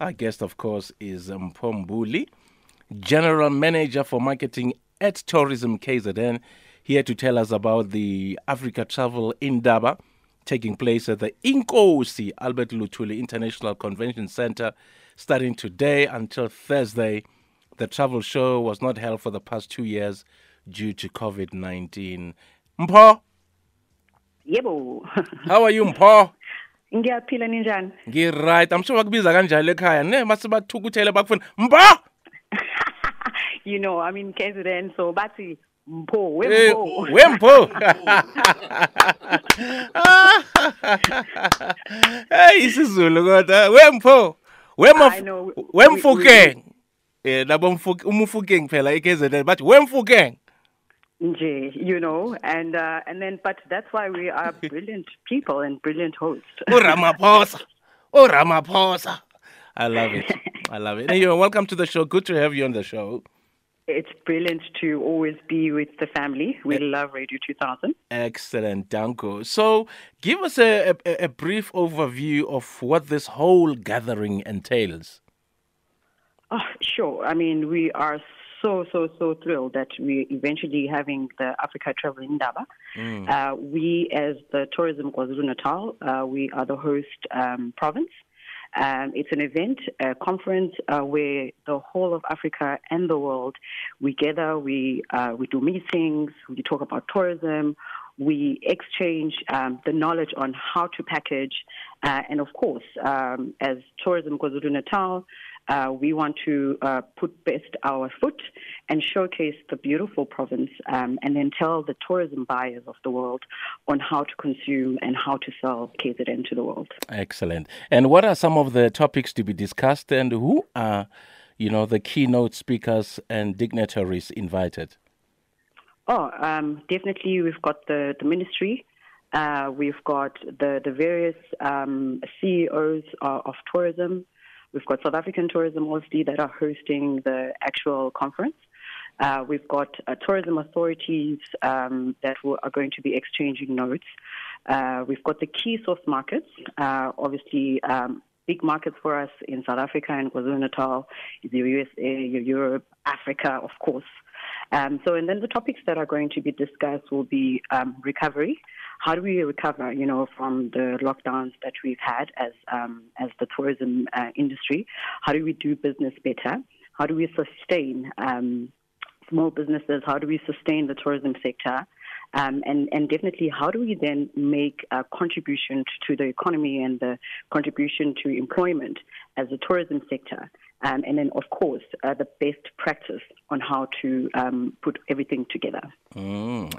Our guest, of course, is Mpho Mbuli, General Manager for Marketing at Tourism KZN, here to tell us about the Africa Travel Indaba taking place at the Inkosi Albert Luthuli International Convention Center starting today until Thursday. The travel show was not held for the past two years due to COVID 19. Mpho, Yebo. how are you, Mpho? Ngiyaphila ninjani? Ngi-right. I'm sure bakubiza kanjalo ekhaya. Ne, mase bathukuthele bakufuna. Mpho! You know, I'm in KZN so bathi Mpho, Eh, wempo. Wempho. Hey isiZulu kodwa. Wempho. I know. Wemf Wemfukeng. Eh labo mfuke umfukeng phela eKZN bathi Wemfukeng. You know, and uh, and then but that's why we are brilliant people and brilliant hosts. uRamaphosa. uRamaphosa. I love it. I love it. Hey, you're welcome to the show. Good to have you on the show. It's brilliant to always be with the family. We love Radio 2000. Excellent, Danko. So, give us a, a, a brief overview of what this whole gathering entails. Oh, sure. I mean, we are so, so, so thrilled that we're eventually having the Africa Travel Indaba. Uh, we, as the Tourism KwaZulu Natal, uh, we are the host um, province. Um, it's an event, a conference uh, where the whole of Africa and the world we gather, we uh, we do meetings, we talk about tourism, we exchange um, the knowledge on how to package, uh, and of course, um, as Tourism KwaZulu Natal, uh, we want to uh, put best our foot and showcase the beautiful province, um, and then tell the tourism buyers of the world on how to consume and how to sell KZN to the world. Excellent. And what are some of the topics to be discussed, and who are, you know, the keynote speakers and dignitaries invited? Oh, um, definitely. We've got the, the ministry. Uh, we've got the, the various um, CEOs of, of tourism. We've got South African Tourism OSD that are hosting the actual conference. Uh, we've got uh, tourism authorities um, that will, are going to be exchanging notes. Uh, we've got the key source markets, uh, obviously um, big markets for us in South Africa and KwaZulu Natal, the USA, Europe, Africa, of course. Um, so, and then the topics that are going to be discussed will be um, recovery. How do we recover, you know, from the lockdowns that we've had as um, as the tourism uh, industry? How do we do business better? How do we sustain um, small businesses? How do we sustain the tourism sector? Um, and, and definitely, how do we then make a contribution to the economy and the contribution to employment as a tourism sector? Um, and then, of course, uh, the best practice on how to um, put everything together. Mm,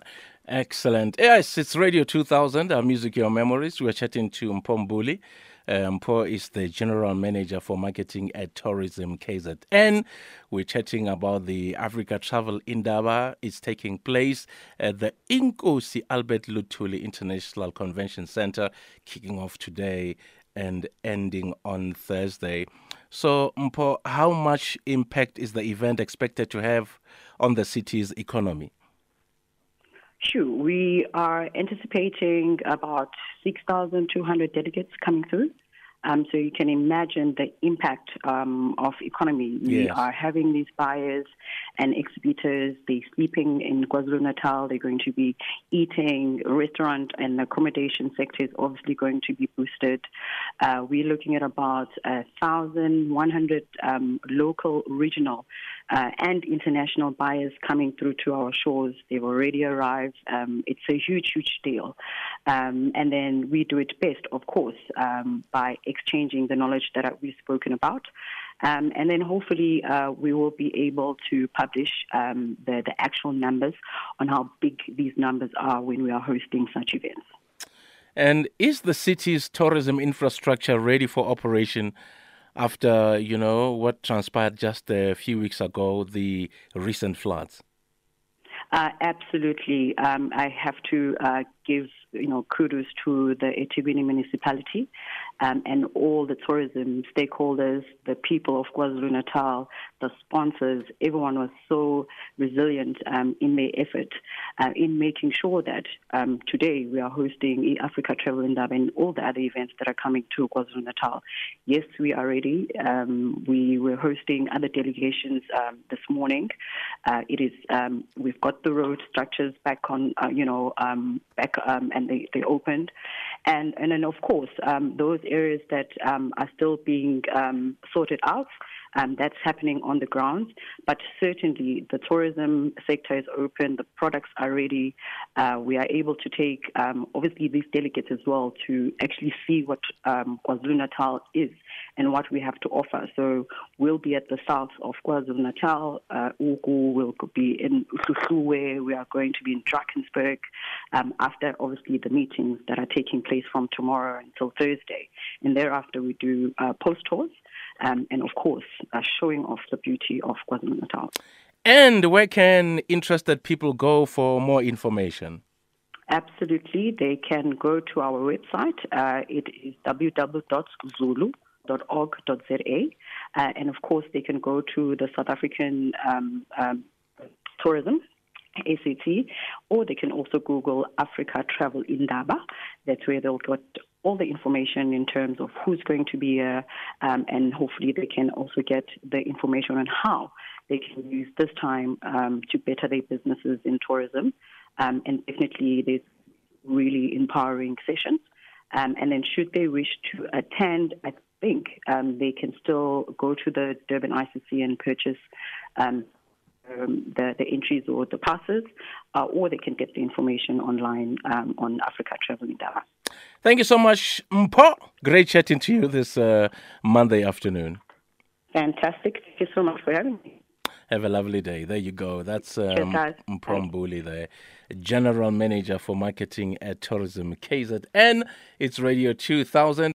excellent. Yes, it's Radio 2000, our music, your memories. We're chatting to Mpho Mbuli. Uh, Mpho is the general manager for marketing at Tourism KZN. We're chatting about the Africa Travel Indaba. It's taking place at the Inkosi Albert Luthuli International Convention Center, kicking off today and ending on Thursday. So, Mpho, how much impact is the event expected to have on the city's economy? Sure. We are anticipating about 6,200 delegates coming through. Um, so you can imagine the impact um, of economy. We Yes. are having these buyers and exhibitors. They're sleeping in KwaZulu Natal. They're going to be eating. Restaurant and accommodation sector is obviously going to be boosted. Uh, we're looking at about uh, 1,100 um, local, regional, uh, and international buyers coming through to our shores. They've already arrived. Um, it's a huge, huge deal. Um, and then we do it best, of course, um, by exchanging the knowledge that we've spoken about. Um, and then hopefully uh, we will be able to publish um, the, the actual numbers on how big these numbers are when we are hosting such events. And is the city's tourism infrastructure ready for operation after, you know, what transpired just a few weeks ago, the recent floods? Uh, absolutely. Um, I have to uh, give you know kudos to the eThekwini municipality um, and all the tourism stakeholders, the people of KwaZulu Natal, the sponsors, everyone was so resilient um, in their effort uh, in making sure that um, today we are hosting Africa Travel Indaba and all the other events that are coming to KwaZulu Natal. Yes, we are ready. Um, we were hosting other delegations um, this morning. Uh, it is um, we've got the road structures back on, uh, you know, back and they they opened, and and then of course those areas that are still being sorted out. Um, that's happening on the ground, but certainly the tourism sector is open, the products are ready. Uh, we are able to take, um, obviously, these delegates as well to actually see what um, KwaZulu Natal is and what we have to offer. So we'll be at the south of KwaZulu Natal. Uh, Ugu will be in Hluhluwe. We are going to be in Drakensberg um, after, obviously, the meetings that are taking place from tomorrow until Thursday. And thereafter, we do uh, post tours um, and of course, uh, showing off the beauty of KwaZulu Natal. And where can interested people go for more information? Absolutely. They can go to our website. Uh, it is www.zulu.org.za. Uh, and of course, they can go to the South African um, um, Tourism ACT, or they can also Google Africa Travel Indaba. That's where they'll get all the information in terms of who's going to be here, um, and hopefully they can also get the information on how they can use this time um, to better their businesses in tourism. Um, and definitely, there's really empowering sessions. Um, and then, should they wish to attend, I think um, they can still go to the Durban ICC and purchase um, the, the entries or the passes, uh, or they can get the information online um, on Africa Traveling Indaba. Thank you so much, Mpho. Great chatting to you this uh, Monday afternoon. Fantastic. Thank you so much for having me. Have a lovely day. There you go. That's um, Mbuli there, General Manager for Marketing at Tourism KZN. It's Radio 2000.